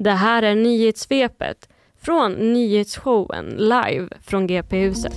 Det här är nyhetssvepet från nyhetsshowen live från GP-huset.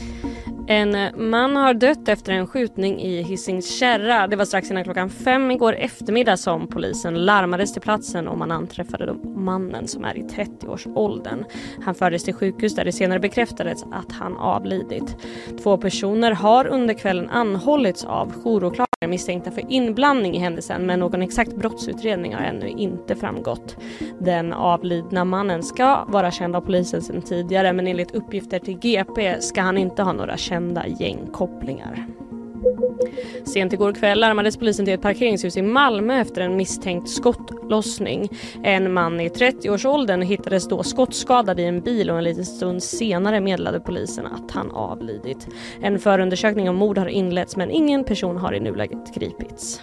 En eh, man har dött efter en skjutning i Hisings Kärra. Det var strax innan klockan fem igår eftermiddag som polisen larmades till platsen och man anträffade mannen som är i 30-årsåldern. Han fördes till sjukhus där det senare bekräftades att han avlidit. Två personer har under kvällen anhållits av jouråklagaren är misstänkta för inblandning i händelsen men någon exakt brottsutredning har ännu inte framgått. Den avlidna mannen ska vara känd av polisen sedan tidigare men enligt uppgifter till GP ska han inte ha några kända gängkopplingar. Sent igår kväll larmades polisen till ett parkeringshus i Malmö efter en misstänkt skottlossning. En man i 30-årsåldern hittades då skottskadad i en bil och en liten stund senare meddelade polisen att han avlidit. En förundersökning om mord har inletts men ingen person har i nuläget gripits.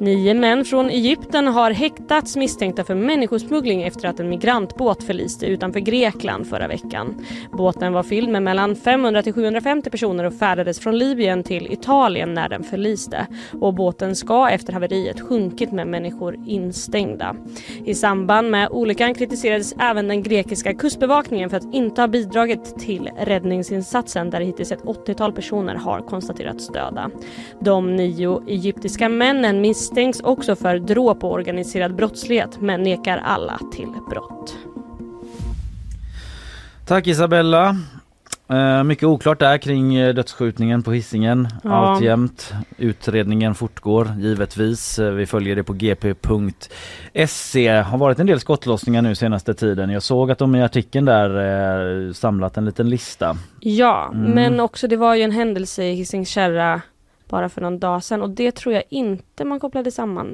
Nio män från Egypten har häktats misstänkta för människosmuggling efter att en migrantbåt förliste utanför Grekland förra veckan. Båten var fylld med mellan 500 till 750 personer och färdades från Libyen till Italien när den förliste. Och båten ska efter haveriet sjunkit med människor instängda. I samband med olyckan kritiserades även den grekiska kustbevakningen för att inte ha bidragit till räddningsinsatsen där hittills ett 80-tal personer har konstaterats döda. De nio egyptiska män männen misstänks också för dråp och organiserad brottslighet men nekar alla till brott. Tack Isabella. Eh, mycket oklart där kring eh, dödsskjutningen på hissingen ja. alltjämt. Utredningen fortgår givetvis. Eh, vi följer det på gp.se. har varit en del skottlossningar nu senaste tiden. Jag såg att de i artikeln där samlat en liten lista. Ja, mm. men också det var ju en händelse i Hisings Kärra bara för någon dag sedan och det tror jag inte man kopplade samman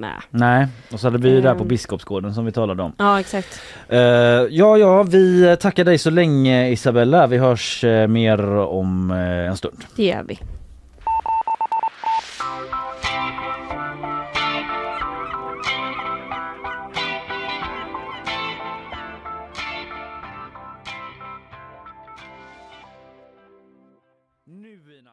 med. Nej, och så hade vi det där på ehm. Biskopsgården som vi talade om. Ja exakt. Uh, ja, ja, vi tackar dig så länge Isabella. Vi hörs uh, mer om uh, en stund. Det gör vi. Nu Ina!